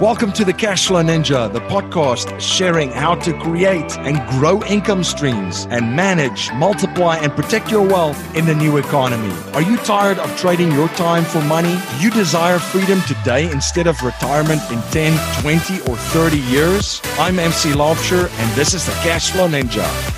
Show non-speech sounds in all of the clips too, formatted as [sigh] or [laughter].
Welcome to the Cashflow Ninja, the podcast sharing how to create and grow income streams and manage, multiply, and protect your wealth in the new economy. Are you tired of trading your time for money? Do you desire freedom today instead of retirement in 10, 20, or 30 years? I'm MC Laubscher, and this is the Cashflow Ninja.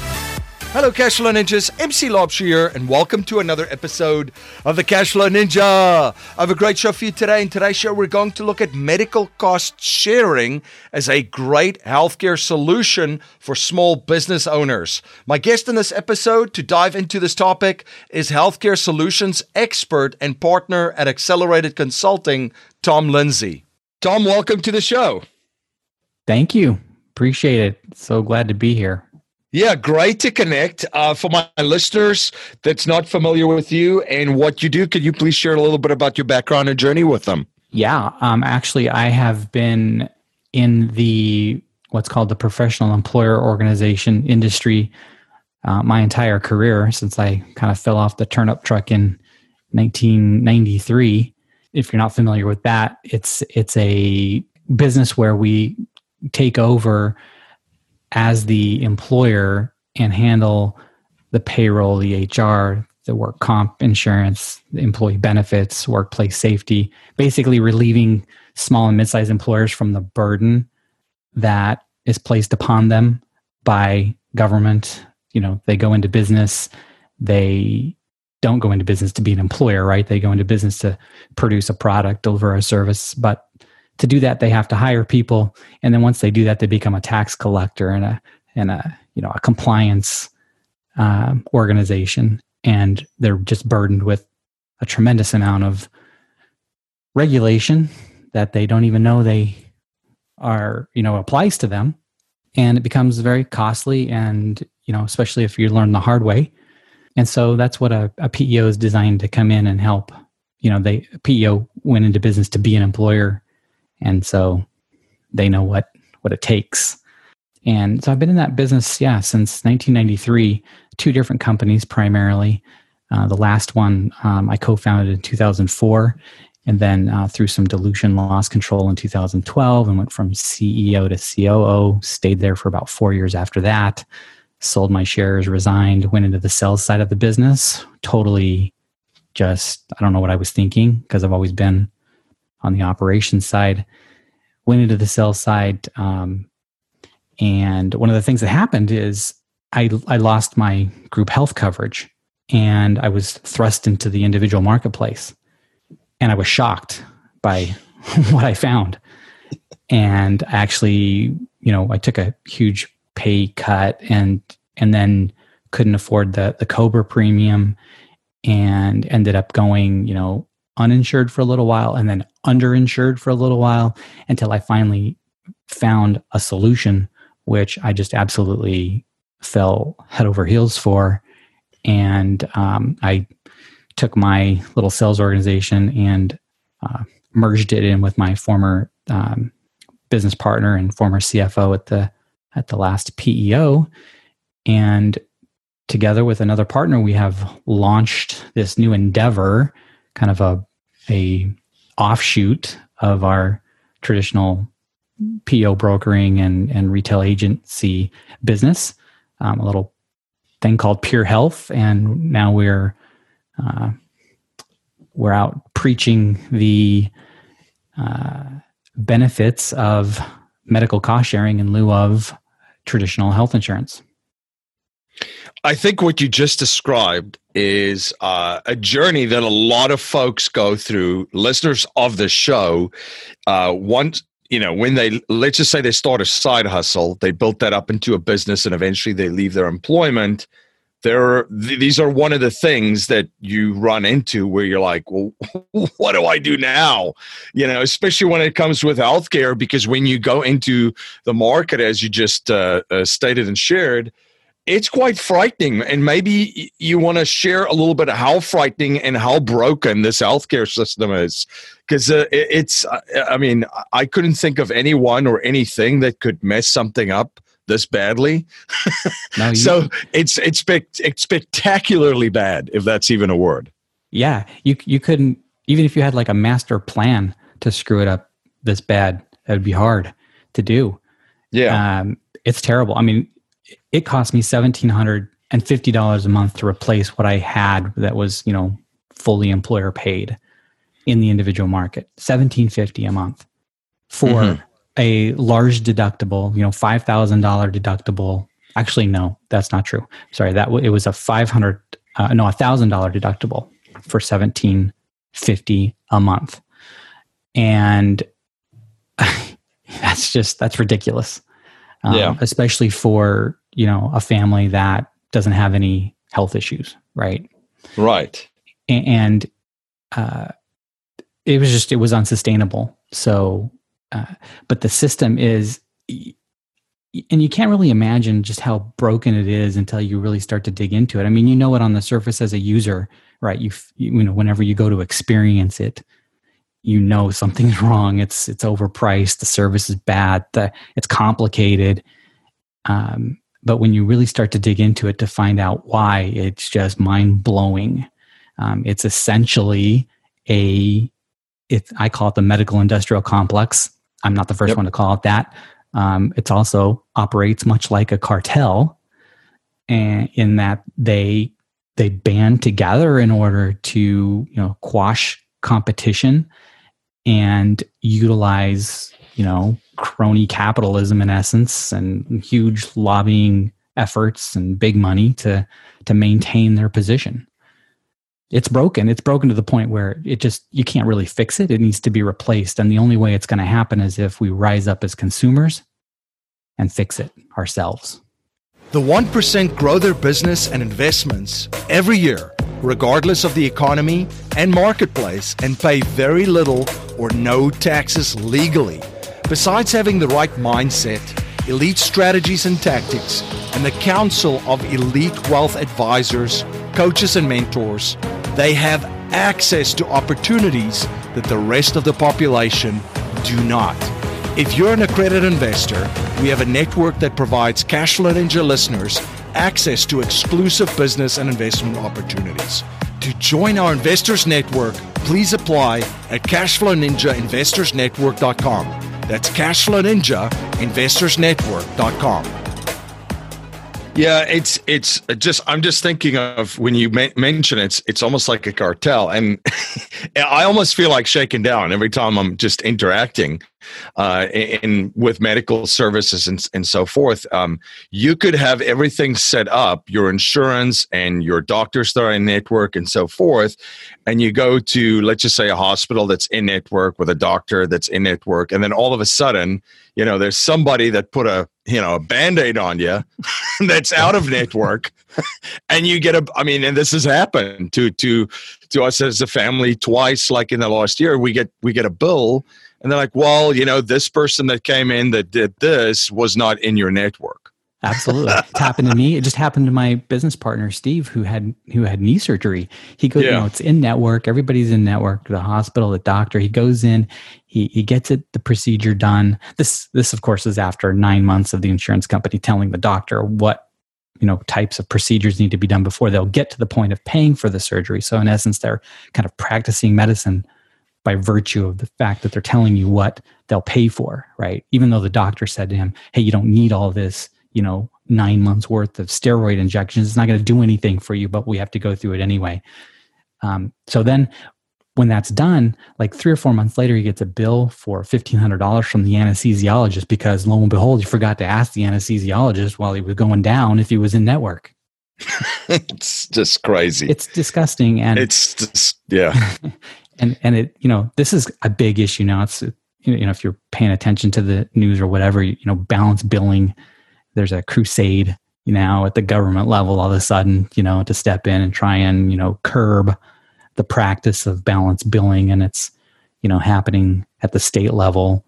Hello, Cashflow Ninjas. MC Laubscher here, and welcome to another episode of the Cashflow Ninja. I have a great show for you today. In today's show, we're going to look at medical cost sharing as a great healthcare solution for small business owners. My guest in this episode to dive into this topic is healthcare solutions expert and partner at Accelerated Consulting, Tom Lindsay. Tom, welcome to the show. Thank you. Appreciate it. So glad to be here. Yeah, great to connect. Uh, for my listeners that's not familiar with you and what you do, could you please share a little bit about your background and journey with them? Yeah, um, actually, I have been in the what's called the professional employer organization industry uh, my entire career since I kind of fell off the turnip truck in 1993. If you're not familiar with that, it's it's a business where we take over as the employer and handle the payroll, the HR, the work comp insurance, the employee benefits, workplace safety, basically relieving small and mid-sized employers from the burden that is placed upon them by government. You know, they go into business, they don't go into business to be an employer, right? They go into business to produce a product, deliver a service, but to do that they have to hire people. And then once they do that they become a tax collector and a and a you know a compliance um, organization. And they're just burdened with a tremendous amount of regulation that they don't even know they are you know applies to them. And it becomes very costly and you know especially if you learn the hard way. And so that's what a, a peo is designed to come in and help. You know they peo went into business to be an employer and so they know what what it takes. And so i've been in that business yeah since 1993 two different companies primarily. Uh, the last one um, i co-founded in 2004 and then uh, through some dilution loss control in 2012 and went from ceo to coo stayed there for about four years after that sold my shares resigned went into the sales side of the business totally just i don't know what i was thinking because i've always been on the operations side, went into the sales side. Um, and one of the things that happened is I, I lost my group health coverage and I was thrust into the individual marketplace. And I was shocked by [laughs] what I found. And actually, you know, I took a huge pay cut and and then couldn't afford the the Cobra premium and ended up going, you know, uninsured for a little while and then underinsured for a little while until I finally found a solution, which I just absolutely fell head over heels for. And um, I took my little sales organization and uh, merged it in with my former um, business partner and former CFO at the at the last PEO, and together with another partner, we have launched this new endeavor, kind of a a offshoot of our traditional PEO brokering and, and retail agency business, um, a little thing called Pure Health, and now we're uh, we're out preaching the uh, benefits of medical cost sharing in lieu of traditional health insurance. I think what you just described is uh, a journey that a lot of folks go through. Listeners of the show, uh, once you know, when they let's just say they start a side hustle, they built that up into a business, and eventually they leave their employment. There, th- these are one of the things that you run into where you're like, well, [laughs] what do I do now? You know, especially when it comes with healthcare, because when you go into the market, as you just uh, uh stated and shared it's quite frightening. And maybe you want to share a little bit of how frightening and how broken this healthcare system is. Because uh, it's, uh, I mean, I couldn't think of anyone or anything that could mess something up this badly. [laughs] you, so it's, it's, it's spectacularly bad, if that's even a word. Yeah. You, you couldn't, even if you had like a master plan to screw it up this bad, That'd be hard to do. Yeah. Um, it's terrible. I mean, it cost me seventeen hundred and fifty dollars a month to replace what I had that was, you know, fully employer paid in the individual market. Seventeen fifty a month for mm-hmm. a large deductible, you know, five thousand dollar deductible. Actually, no, that's not true. Sorry, that w- it was a five hundred, uh, no, a thousand dollar deductible for seventeen fifty a month, and [laughs] that's just that's ridiculous. Um, yeah, especially for you know a family that doesn't have any health issues, right? Right, and uh, it was just it was unsustainable. So, uh, but the system is and you can't really imagine just how broken it is until you really start to dig into it. I mean, you know it on the surface as a user, right? You you know whenever you go to experience it, you know something's [laughs] wrong. It's it's overpriced. The service is bad. The, it's complicated. Um, but when you really start to dig into it to find out why, it's just mind blowing. Um, it's essentially a it, I call it the medical industrial complex. I'm not the first yep. one to call it that. Um, it also operates much like a cartel, and in that they they band together in order to you know quash competition and utilize you know crony capitalism in essence and huge lobbying efforts and big money to to maintain their position. It's broken. It's broken to the point where it just you can't really fix it. It needs to be replaced. And the only way it's going to happen is if we rise up as consumers and fix it ourselves. The 1% grow their business and investments every year regardless of the economy and marketplace and pay very little or no taxes legally besides having the right mindset elite strategies and tactics and the council of elite wealth advisors coaches and mentors they have access to opportunities that the rest of the population do not. If you're an accredited investor, we have a network that provides Cashflow Ninja listeners access to exclusive business and investment opportunities. To join our investors network, please apply at cashflowninjainvestorsnetwork.com. That's cashflowninjainvestorsnetwork.com. Yeah, it's it's just I'm just thinking of when you ma- mention it's it's almost like a cartel, and [laughs] I almost feel like shaking down every time I'm just interacting uh, in with medical services and and so forth. Um, you could have everything set up, your insurance and your doctors that are in network and so forth, and you go to let's just say a hospital that's in network with a doctor that's in network, and then all of a sudden, you know, there's somebody that put a you know a band-aid on you [laughs] that's out of network. [laughs] And you get a i mean and this has happened to to to us as a family twice like in the last year. We get we get a bill and they're like well you know this person that came in that did this was not in your network Absolutely, it's happened to me. It just happened to my business partner Steve, who had who had knee surgery. He goes, yeah. you know, it's in network. Everybody's in network. The hospital, the doctor. He goes in. He he gets it the procedure done. This this of course is after nine months of the insurance company telling the doctor what you know types of procedures need to be done before they'll get to the point of paying for the surgery. So in essence, they're kind of practicing medicine by virtue of the fact that they're telling you what they'll pay for, right? Even though the doctor said to him, "Hey, you don't need all this." You know nine months worth of steroid injections. It's not going to do anything for you but we have to go through it anyway. Um, so then when that's done like three or four months later he gets a bill for $1500 from the anesthesiologist because lo and behold he forgot to ask the anesthesiologist while he was going down if he was in network. [laughs] It's just crazy. It's disgusting and it's just yeah. [laughs] And and it you know this is a big issue now. It's you know if you're paying attention to the news or whatever you know balance billing there's a crusade you know at the government level all of a sudden you know to step in and try and you know curb the practice of balance billing and it's you know happening at the state level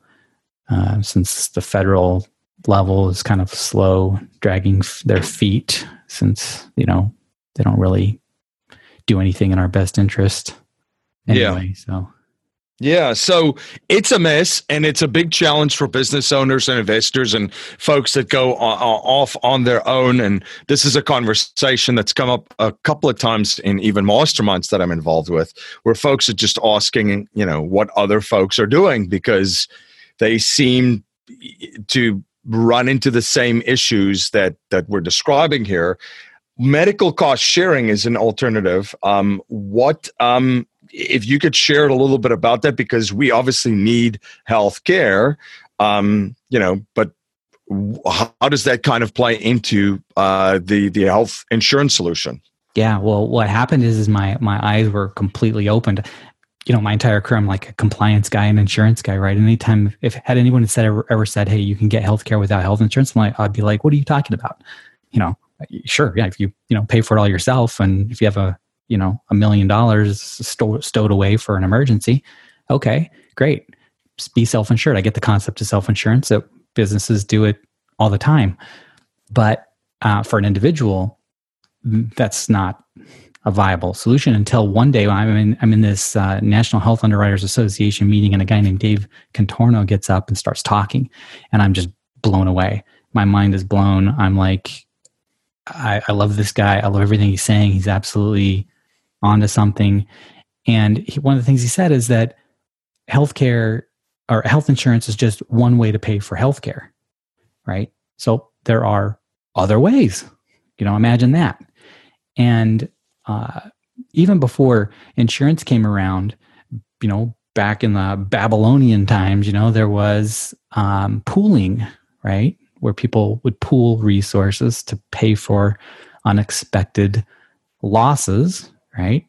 uh, since the federal level is kind of slow dragging f- their feet since you know they don't really do anything in our best interest anyway yeah. so yeah, so it's a mess and it's a big challenge for business owners and investors and folks that go off on their own. And this is a conversation that's come up a couple of times in even masterminds that I'm involved with, where folks are just asking, you know, what other folks are doing because they seem to run into the same issues that that we're describing here. Medical cost sharing is an alternative. Um, what um, if you could share a little bit about that because we obviously need health care, um, you know, but how does that kind of play into uh, the the health insurance solution? Yeah, well, what happened is, is my my eyes were completely opened. You know, my entire career, I'm like a compliance guy and insurance guy, right? Anytime if had anyone said ever, ever said, "Hey, you can get healthcare without health insurance," I'm like, I'd be like, "What are you talking about?" You know, sure, yeah, if you you know pay for it all yourself, and if you have a you know a million dollars stowed away for an emergency, okay, great, be self insured. I get the concept of self insurance that businesses do it all the time, but uh, for an individual, that's not a viable solution until one day I'm in, I'm in this uh, National Health Underwriters Association meeting and a guy named Dave Contorno gets up and starts talking and I'm just blown away. My mind is blown. I'm like, I, I love this guy. I love everything he's saying. He's absolutely onto something. And he, one of the things he said is that healthcare or health insurance is just one way to pay for healthcare, right? So there are other ways. You know, imagine that. And uh, even before insurance came around, you know, back in the Babylonian times, you know, there was um, pooling, right? Where people would pool resources to pay for unexpected losses, right?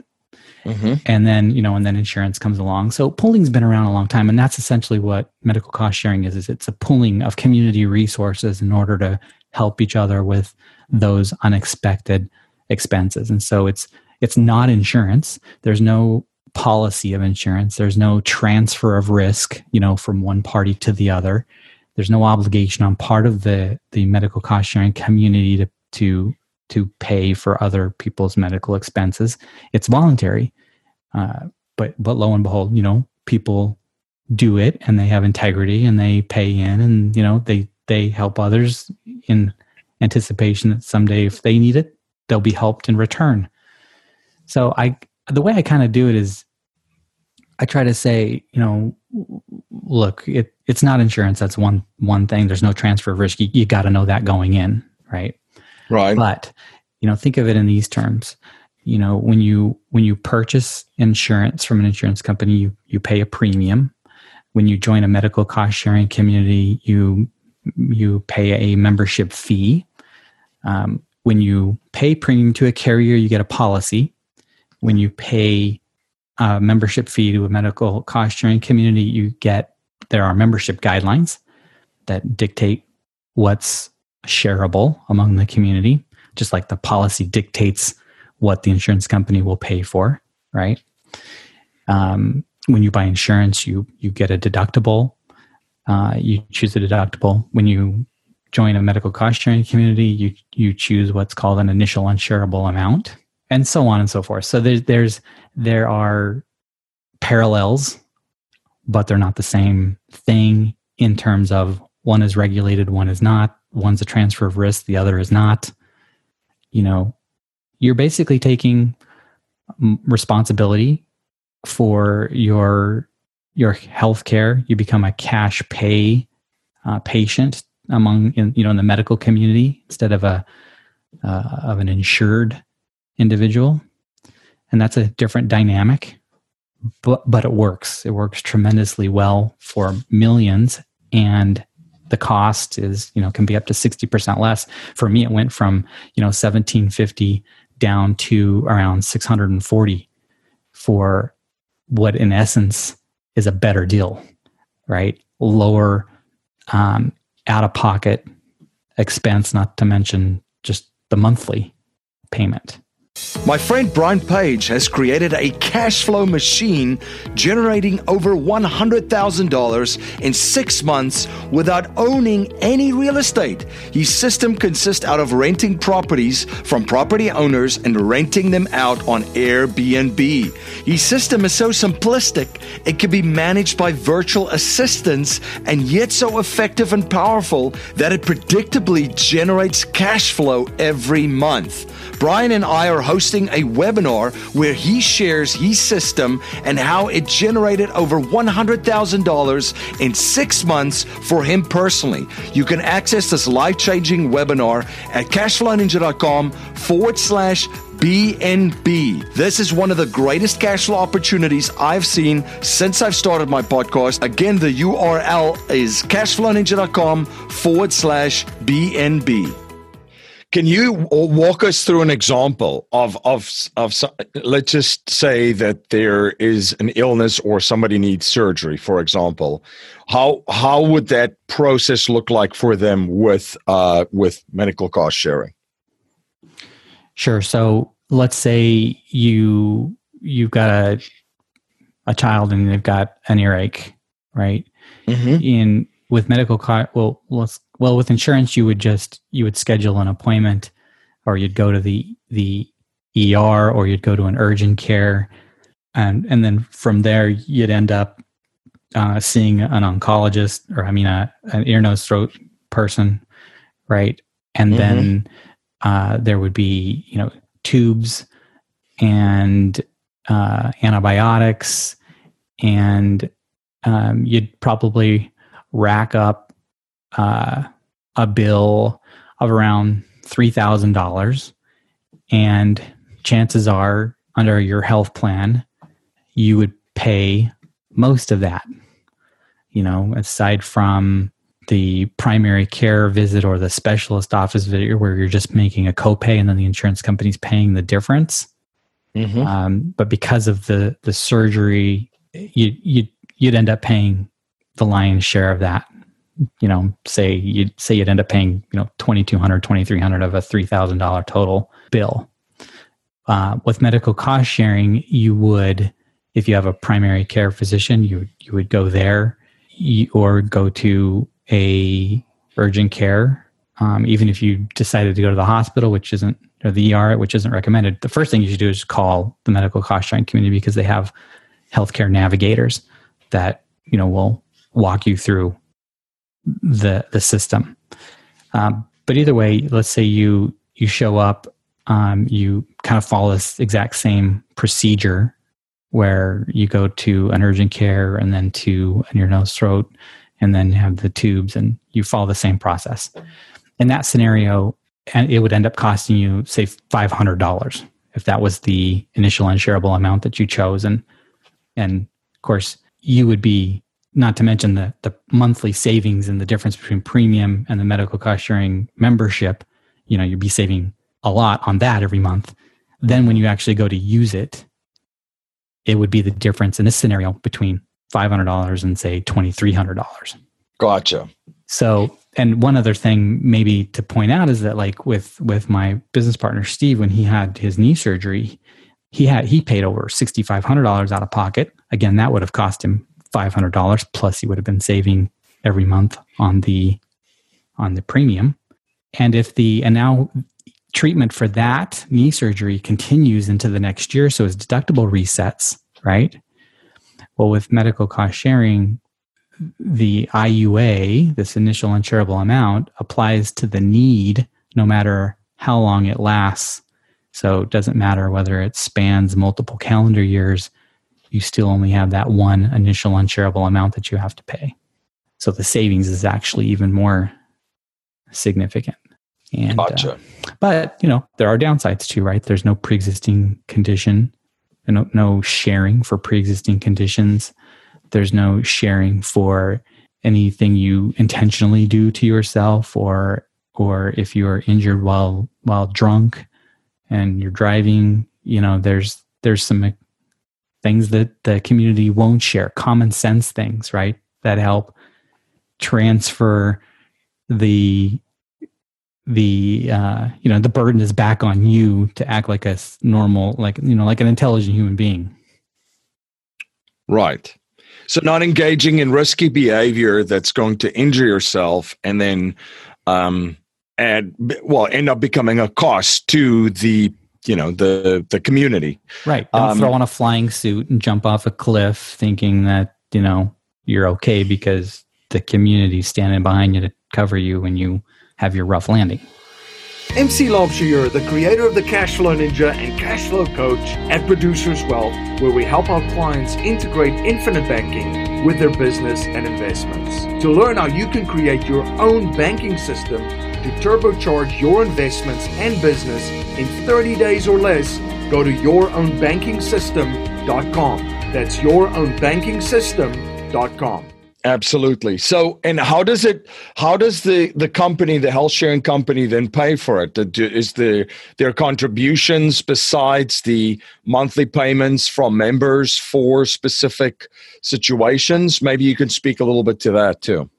Mm-hmm. And then, you know, and then insurance comes along. So pooling's been around a long time. And that's essentially what medical cost sharing is, is it's a pooling of community resources in order to help each other with those unexpected expenses. And so it's it's not insurance. There's no policy of insurance. There's no transfer of risk, you know, from one party to the other. There's no obligation on part of the the medical cost sharing community to to to pay for other people's medical expenses. It's voluntary, uh, but but lo and behold, you know, people do it and they have integrity and they pay in and you know they they help others in anticipation that someday if they need it, they'll be helped in return. So I the way I kind of do it is I try to say, you know, look, it, it's not insurance. That's one one thing. There's no transfer of risk. You, you got to know that going in, right? Right. But you know, think of it in these terms. You know, when you when you purchase insurance from an insurance company, you you pay a premium. When you join a medical cost sharing community, you you pay a membership fee. Um, when you pay premium to a carrier, you get a policy. When you pay a membership fee to a medical cost sharing community, you get there are membership guidelines that dictate what's shareable among the community, just like the policy dictates what the insurance company will pay for, right? Um, when you buy insurance, you you get a deductible. Uh, you choose a deductible. When you join a medical cost sharing community, you you choose what's called an initial unshareable amount, and so on and so forth. So there's there's there are parallels, but they're not the same thing in terms of one is regulated, one is not. One's a transfer of risk, the other is not. You know, you're basically taking responsibility for your your health care. You become a cash pay uh, patient among in, you know in the medical community instead of a uh, of an insured individual and that's a different dynamic but but it works it works tremendously well for millions and the cost is you know can be up to 60% less for me it went from you know 1750 down to around 640 for what in essence is a better deal right lower um, out of pocket expense, not to mention just the monthly payment. My friend Brian Page has created a cash flow machine generating over $100,000 in six months without owning any real estate. His system consists out of renting properties from property owners and renting them out on Airbnb. His system is so simplistic, it can be managed by virtual assistants and yet so effective and powerful that it predictably generates cash flow every month. Brian and I are hosting a webinar where he shares his system and how it generated over $100,000 in six months for him personally. You can access this life changing webinar at cashflowninja.com forward slash BNB. This is one of the greatest cash flow opportunities I've seen since I've started my podcast. Again, the URL is cashflowninja.com forward slash BNB. Can you walk us through an example of of of let's just say that there is an illness or somebody needs surgery, for example. How how would that process look like for them with uh, with medical cost sharing? Sure. So let's say you you've got a a child and they've got an earache, right? Mm-hmm. In with medical cost, well, let's well with insurance, you would just you would schedule an appointment, or you'd go to the the ER, or you'd go to an urgent care, and and then from there you'd end up uh, seeing an oncologist, or I mean a an ear nose throat person, right? And mm-hmm. then uh, there would be you know tubes and uh, antibiotics, and um, you'd probably rack up uh, a bill of around three thousand dollars, and chances are, under your health plan, you would pay most of that. You know, aside from the primary care visit or the specialist office visit where you're just making a copay and then the insurance company's paying the difference. Mm-hmm. Um, but because of the the surgery, you you you'd end up paying the lion's share of that. You know, say you'd say you'd end up paying you know twenty two hundred, twenty three hundred of a three thousand dollar total bill. Uh, with medical cost sharing, you would, if you have a primary care physician, you you would go there, you, or go to a urgent care, um, even if you decided to go to the hospital, which isn't or the ER, which isn't recommended, the first thing you should do is call the medical cost sharing community because they have healthcare navigators that you know will walk you through the the system. Um, but either way, let's say you you show up, um, you kind of follow this exact same procedure where you go to an urgent care and then to an ear nose throat and then have the tubes and you follow the same process. In that scenario, and it would end up costing you say $500 if that was the initial unshareable amount that you chose and and of course you would be not to mention the the monthly savings and the difference between premium and the medical cost sharing membership you know you'd be saving a lot on that every month then when you actually go to use it it would be the difference in this scenario between $500 and say $2,300. Gotcha. So, and one other thing maybe to point out is that like with, with my business partner, Steve, when he had his knee surgery, he had, he paid over $6,500 out of pocket. Again, that would have cost him $500 plus you would have been saving every month on the, on the premium. And if the, and now treatment for that knee surgery continues into the next year, so his deductible resets, right? Well, with medical cost sharing, the IUA, this initial unshareable amount, applies to the need no matter how long it lasts. So it doesn't matter whether it spans multiple calendar years, you still only have that one initial unshareable amount that you have to pay. So the savings is actually even more significant. And, uh, gotcha. Uh, but you know there are downsides too, right? There's no pre-existing condition no, no sharing for pre-existing conditions there's no sharing for anything you intentionally do to yourself or or if you are injured while while drunk and you're driving you know there's there's some things that the community won't share common sense things right that help transfer the the uh, you know the burden is back on you to act like a normal like you know like an intelligent human being. Right. So not engaging in risky behavior that's going to injure yourself and then um and well end up becoming a cost to the you know the the community right don't um, throw on a flying suit and jump off a cliff thinking that you know you're okay because the community's standing behind you to cover you when you have your rough landing. MC Laubscher here, the creator of the Cashflow Ninja and Cashflow Coach at Producers Wealth, where we help our clients integrate infinite banking with their business and investments. To learn how you can create your own banking system to turbocharge your investments and business in 30 days or less, go to yourownbankingsystem.com. That's yourownbankingsystem.com. Absolutely. So, and how does it? How does the the company, the health sharing company, then pay for it? Is the their contributions besides the monthly payments from members for specific situations? Maybe you can speak a little bit to that too.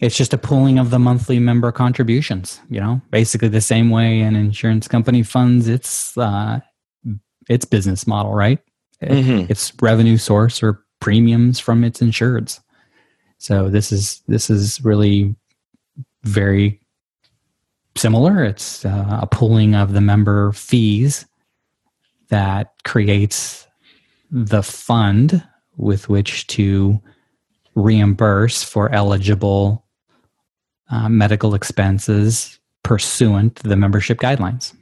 It's just a pooling of the monthly member contributions. You know, basically the same way an insurance company funds its uh, its business model, right? Mm-hmm. Its revenue source or premiums from its insureds. So this is this is really very similar. It's uh, a pooling of the member fees that creates the fund with which to reimburse for eligible uh, medical expenses pursuant to the membership guidelines.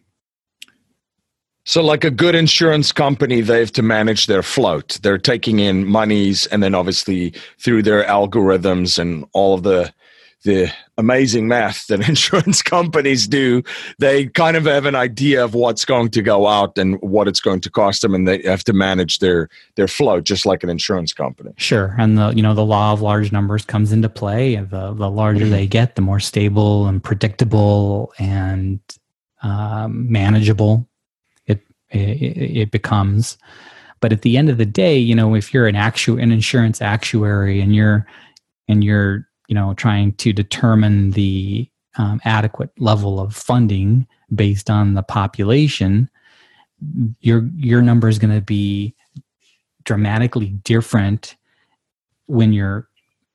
So, like a good insurance company, they have to manage their float. They're taking in monies, and then obviously through their algorithms and all of the the amazing math that [laughs] insurance companies do, they kind of have an idea of what's going to go out and what it's going to cost them, and they have to manage their their flow just like an insurance company. Sure, and the you know the law of large numbers comes into play. The the larger mm-hmm. they get, the more stable and predictable and um, manageable it, it becomes. But at the end of the day, you know, if you're an actu- an insurance actuary and you're and you're you know trying to determine the um, adequate level of funding based on the population, your your number is going to be dramatically different when you're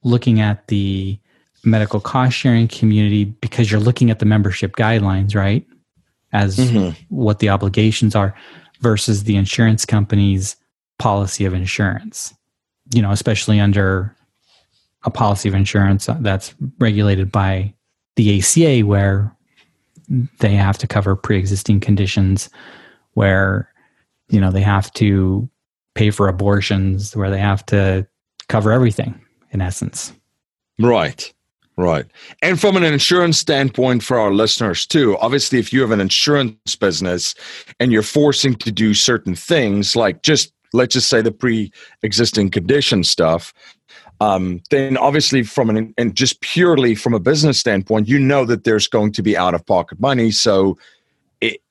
looking at the medical cost sharing community because you're looking at the membership guidelines, right? as mm-hmm. what the obligations are versus the insurance company's policy of insurance. You know, especially under a policy of insurance that's regulated by the ACA, where they have to cover pre-existing conditions, where you know they have to pay for abortions, where they have to cover everything in essence. Right. Right. And from an insurance standpoint for our listeners too, obviously, if you have an insurance business and you're forcing to do certain things, like just let's just say the pre existing condition stuff, um, then obviously from an and just purely from a business standpoint, you know that there's going to be out of pocket money. So it,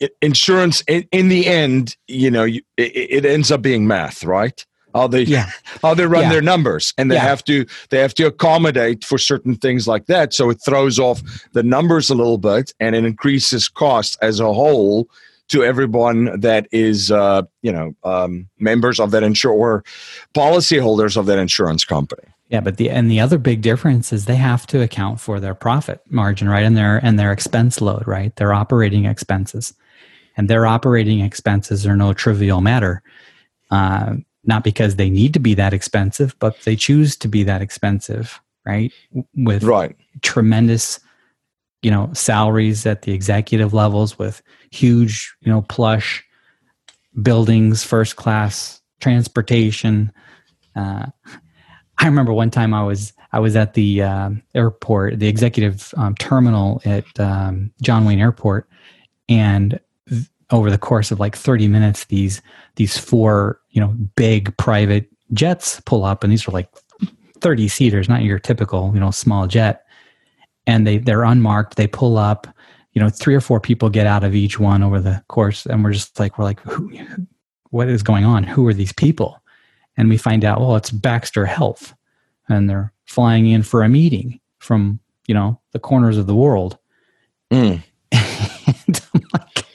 it, insurance in, in, the end, you know, you, it, it ends up being math, right? how they yeah. how they run yeah. their numbers and they yeah. have to they have to accommodate for certain things like that so it throws off the numbers a little bit and it increases cost as a whole to everyone that is uh, you know um, members of that insurance or policyholders of that insurance company yeah but the and the other big difference is they have to account for their profit margin right and their and their expense load right their operating expenses and their operating expenses are no trivial matter uh, not because they need to be that expensive, but they choose to be that expensive, right? With right. tremendous, you know, salaries at the executive levels with huge, you know, plush buildings, first class transportation. Uh, I remember one time I was I was at the uh, airport, the executive um, terminal at um, John Wayne Airport, and over the course of like 30 minutes these these four you know big private jets pull up. And these are like 30 seaters not your typical you know small jet. And they they're unmarked. They pull up you know three or four people get out of each one over the course and we're just like we're like who, what is going on? Who are these people? And we find out well it's baxter health and they're flying in for a meeting from you know the corners of the world. Mm. [laughs] and I'm like,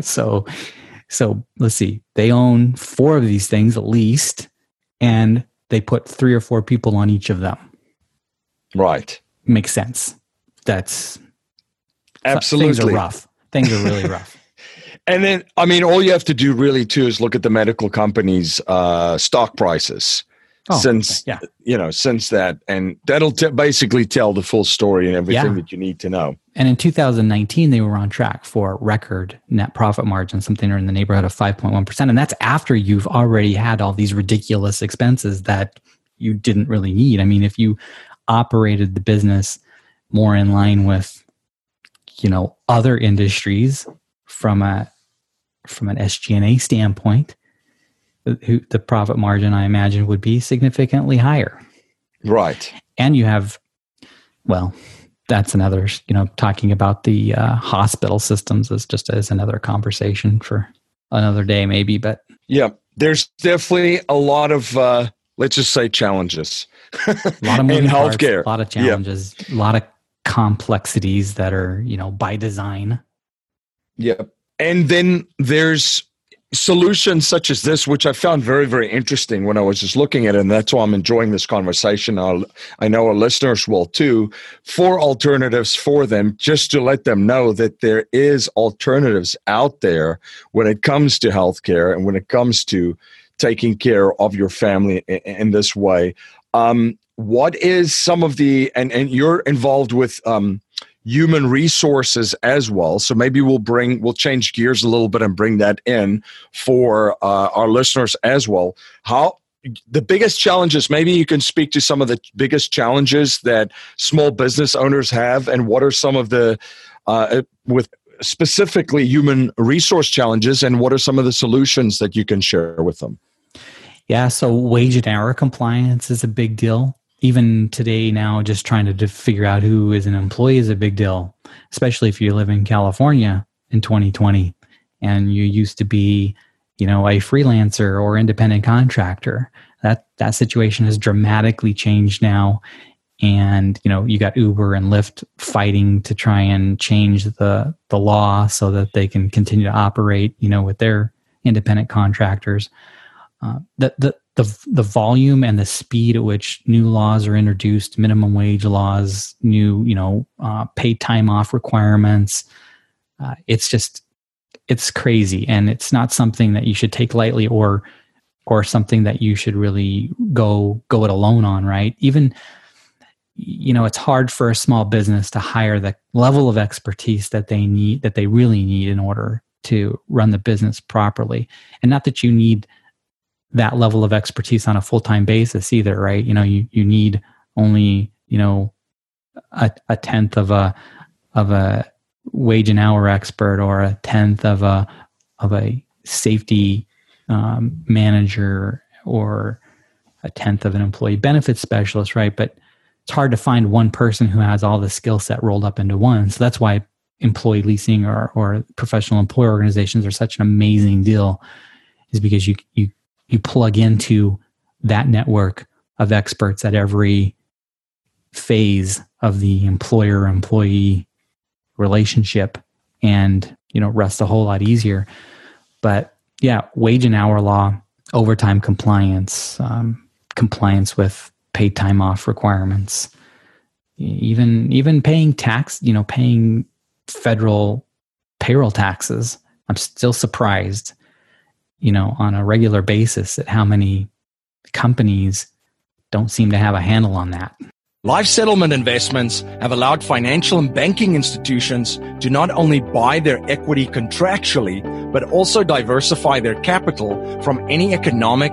so so let's see. They own four of these things at least and they put three or four people on each of them. Right. Makes sense. That's absolutely things are rough things are really rough [laughs] and then i mean all you have to do really too is look at the medical companies uh, stock prices oh, since okay. yeah. you know since that and that'll t- basically tell the full story and everything yeah. that you need to know And in 2019, they were on track for record net profit margin, something in the neighborhood of 5.1%. And that's after you've already had all these ridiculous expenses that you didn't really need. I mean, if you operated the business more in line with, you know, other industries from a from an SG&A standpoint, the, the profit margin I imagine would be significantly higher. Right. And you have, well, that's another, you know, talking about the uh, hospital systems is just as another conversation for another day, maybe. But yeah, there's definitely a lot of, uh, let's just say, challenges. a lot of [laughs] in healthcare, parts, a lot of challenges, a lot of complexities that are, you know, by design. Yep. And then there's solutions such as this, which I found very, very interesting when I was just looking at it, and that's why I'm enjoying this conversation. I'll, I know our listeners will too, for alternatives for them, just to let them know that there is alternatives out there when it comes to healthcare and when it comes to taking care of your family in, in this way. Um, what is some of the and and you're involved with um, human resources as well. So maybe we'll bring we'll change gears a little bit and bring that in for uh, our listeners as well. How the biggest challenges maybe you can speak to some of the biggest challenges that small business owners have and what are some of the uh, with specifically human resource challenges and what are some of the solutions that you can share with them yeah so wage and hour compliance is a big deal even today now just trying to figure out who is an employee is a big deal especially if you live in california in 2020 and you used to be you know a freelancer or independent contractor. That that situation has dramatically changed now. And you know you got uber and lyft fighting to try and change the the law so that they can continue to operate you know with their independent contractors. Uh, the, the the the volume and the speed at which new laws are introduced, minimum wage laws, new you know uh, paid time off requirements. Uh, it's just it's crazy, and it's not something that you should take lightly or or something that you should really go go it alone on. Right? Even you know it's hard for a small business to hire the level of expertise that they need that they really need in order to run the business properly, and not that you need that level of expertise on a full-time basis either right? You know you, you need only you know a, a tenth of a of a wage and hour expert or a tenth of a of a safety um, manager or a tenth of an employee benefits specialist right? But it's hard to find one person who has all the skill set rolled up into one. So that's why employee leasing or, or professional employer organizations are such an amazing deal is because you you you plug into that network of experts at every phase of the employer employee relationship and you know rest a whole lot easier. But yeah wage and hour law overtime compliance um, compliance with paid time off requirements even even paying tax you know paying federal payroll taxes. I'm still surprised you know, on a regular basis at how many companies don't seem to have a handle on that. Life settlement investments have allowed financial and banking institutions to not only buy their equity contractually, but also diversify their capital from any economic,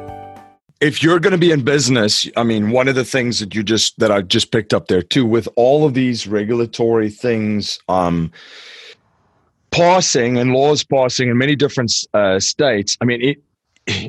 if you're going to be in business, I mean, one of the things that you just that I just picked up there too, with all of these regulatory things, um, passing and laws passing in many different uh, states. I mean, it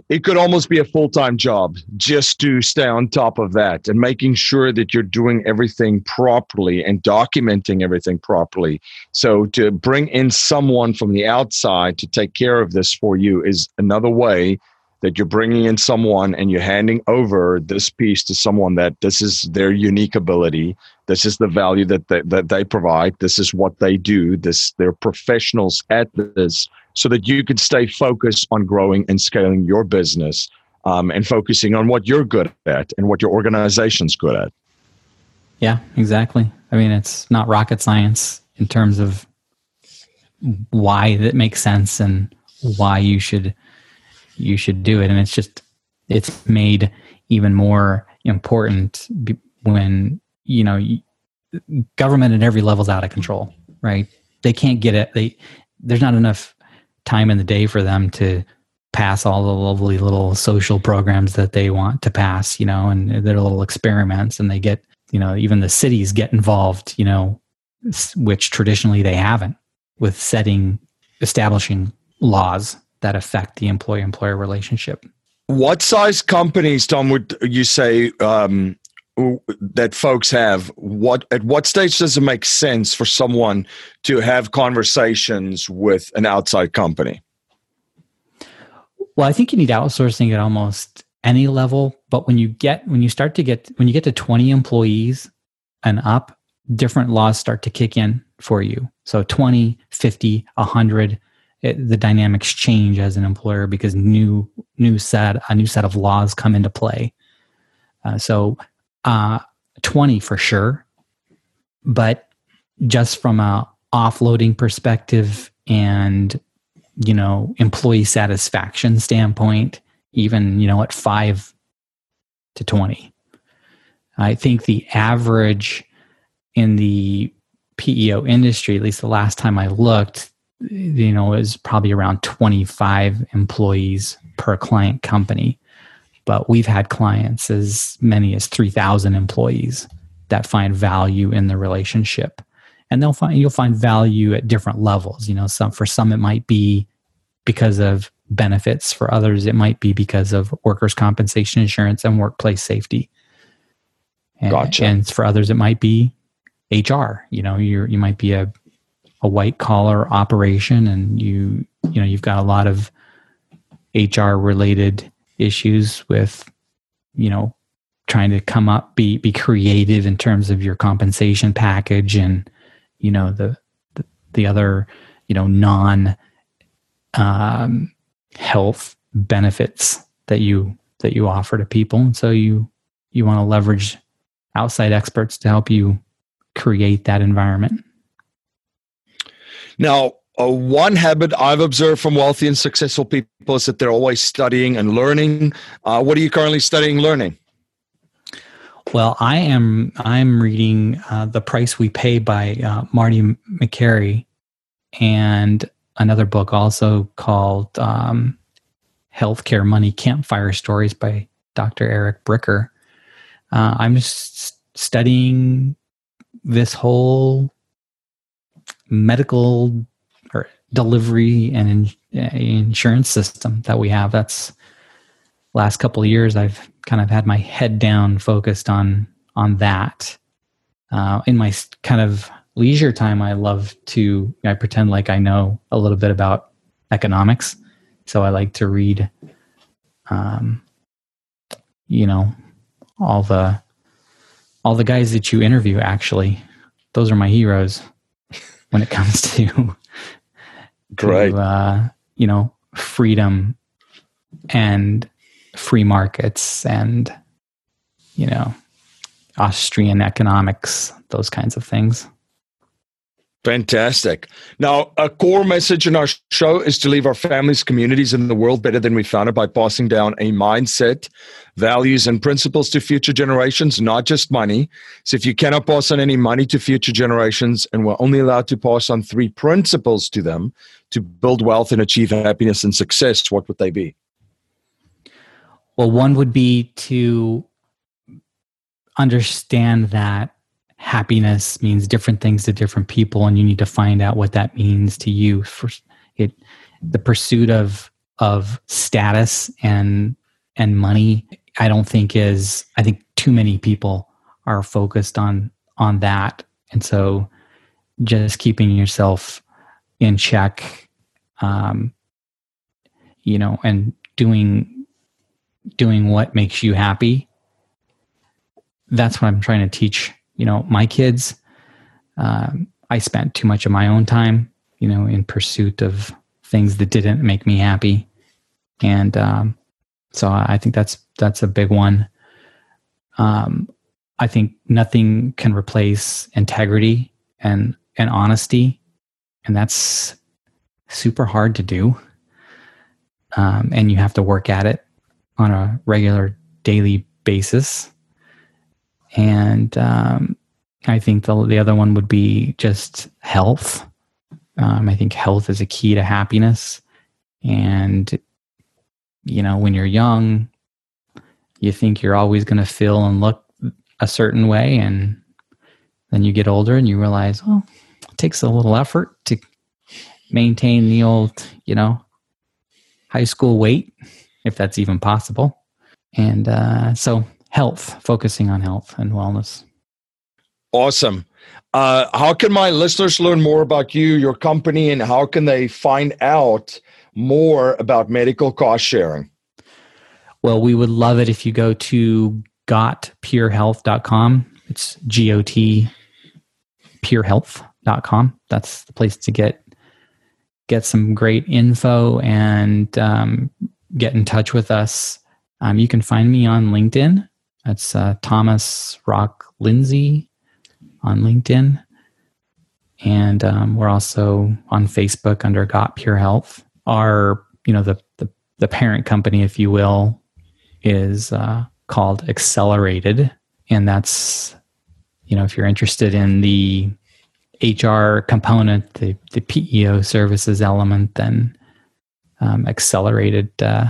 it could almost be a full time job just to stay on top of that and making sure that you're doing everything properly and documenting everything properly. So to bring in someone from the outside to take care of this for you is another way that you're bringing in someone and you're handing over this piece to someone that this is their unique ability. This is the value that they, that they provide. This is what they do. This they're professionals at this so that you can stay focused on growing and scaling your business um, and focusing on what you're good at and what your organization's good at. Yeah exactly. I mean it's not rocket science in terms of why that makes sense and why you should you should do it. And it's just it's made even more important when you know government at every level is out of control right? They can't get it. They there's not enough time in the day for them to pass all the lovely little social programs that they want to pass you know and their little experiments. And they get you know even the cities get involved you know which traditionally they haven't with setting establishing laws that affect the employee employer relationship. What size companies, Tom, would you say um, that folks have? What at what stage does it make sense for someone to have conversations with an outside company? Well, I think you need outsourcing at almost any level, but when you get when you start to get when you get to 20 employees and up, different laws start to kick in for you. So 20, 50, 100 it, the dynamics change as an employer because new new set a new set of laws come into play. Uh, so uh, twenty for sure, but just from a offloading perspective and you know employee satisfaction standpoint, even you know at five to twenty, I think the average in the PEO industry, at least the last time I looked, you know is probably around 25 employees per client company. But we've had clients as many as 3000 employees that find value in the relationship. And they'll find you'll find value at different levels. You know some for some it might be because of benefits. For others it might be because of workers compensation insurance and workplace safety. And, gotcha. and for others it might be hr you know you you might be a a white collar operation and you you know you've got a lot of HR related issues with you know trying to come up be be creative in terms of your compensation package and you know the the, the other you know non um, health benefits that you that you offer to people. And so you you want to leverage outside experts to help you create that environment now, uh, one habit I've observed from wealthy and successful people is that they're always studying and learning. Uh, what are you currently studying, learning? Well, I am. I'm reading uh, "The Price We Pay" by uh, Marty Makary, and another book also called um, "Healthcare Money Campfire Stories" by Dr. Eric Bricker. Uh, I'm studying this whole medical or delivery and in, insurance system that we have. That's last couple of years I've kind of had my head down focused on on that. Uh, in my kind of leisure time, I love to I pretend like I know a little bit about economics, so I like to read, um, you know, all the all the guys that you interview. Actually, those are my heroes when it comes to, [laughs] to uh, you know, freedom and free markets and, you know, Austrian economics, those kinds of things. Fantastic. Now, a core message in our show is to leave our families, communities, and the world better than we found it by passing down a mindset, values, and principles to future generations, not just money. So, if you cannot pass on any money to future generations and we're only allowed to pass on three principles to them to build wealth and achieve happiness and success, what would they be? Well, one would be to understand that happiness means different things to different people and you need to find out what that means to you for it the pursuit of of status and and money i don't think is i think too many people are focused on on that and so just keeping yourself in check um you know and doing doing what makes you happy. That's what I'm trying to teach, you know, my kids. Um, I spent too much of my own time, you know, in pursuit of things that didn't make me happy, and um, so I think that's that's a big one. Um, I think nothing can replace integrity and and honesty, and that's super hard to do. Um, and you have to work at it on a regular daily basis. And um, I think the the other one would be just health. Um, I think health is a key to happiness, and you know when you're young, you think you're always going to feel and look a certain way, and then you get older and you realize, well, it takes a little effort to maintain the old, you know, high school weight, if that's even possible. And uh, so, health, focusing on health and wellness. Awesome. Uh, how can my listeners learn more about you, your company, and how can they find out more about medical cost sharing? Well, we would love it if you go to gotpurehealth.com. It's G O T purehealth.com. That's the place to get get some great info and um, get in touch with us. Um, you can find me on LinkedIn. That's uh, Thomas Rock Lindsay on LinkedIn. And um, we're also on Facebook under Got Pure Health. Our, you know, the, the, the parent company, if you will, is uh, called Accelerated. And that's, you know, if you're interested in the HR component, the, the PEO services element, then um, accelerated uh,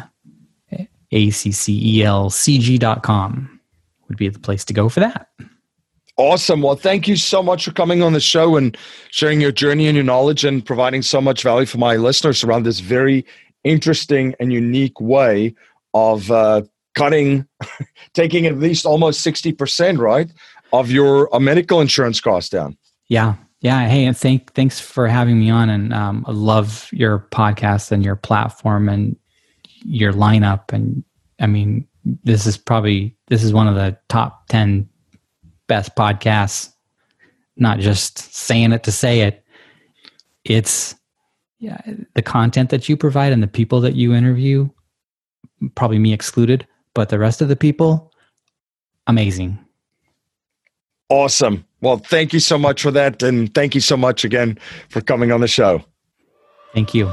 accelcg.com would be the place to go for that. Awesome. Well, thank you so much for coming on the show and sharing your journey and your knowledge and providing so much value for my listeners around this very interesting and unique way of uh, cutting, [laughs] taking at least almost 60%, right, of your uh, medical insurance costs down. Yeah, yeah. Hey, and thank thanks for having me on. And um, I love your podcast and your platform and your lineup. And I mean, this is probably this is one of the top ten best podcasts. Not just saying it to say it. It's yeah, the content that you provide and the people that you interview, probably me excluded, but the rest of the people, amazing. Awesome. Well, thank you so much for that. And thank you so much again for coming on the show. Thank you.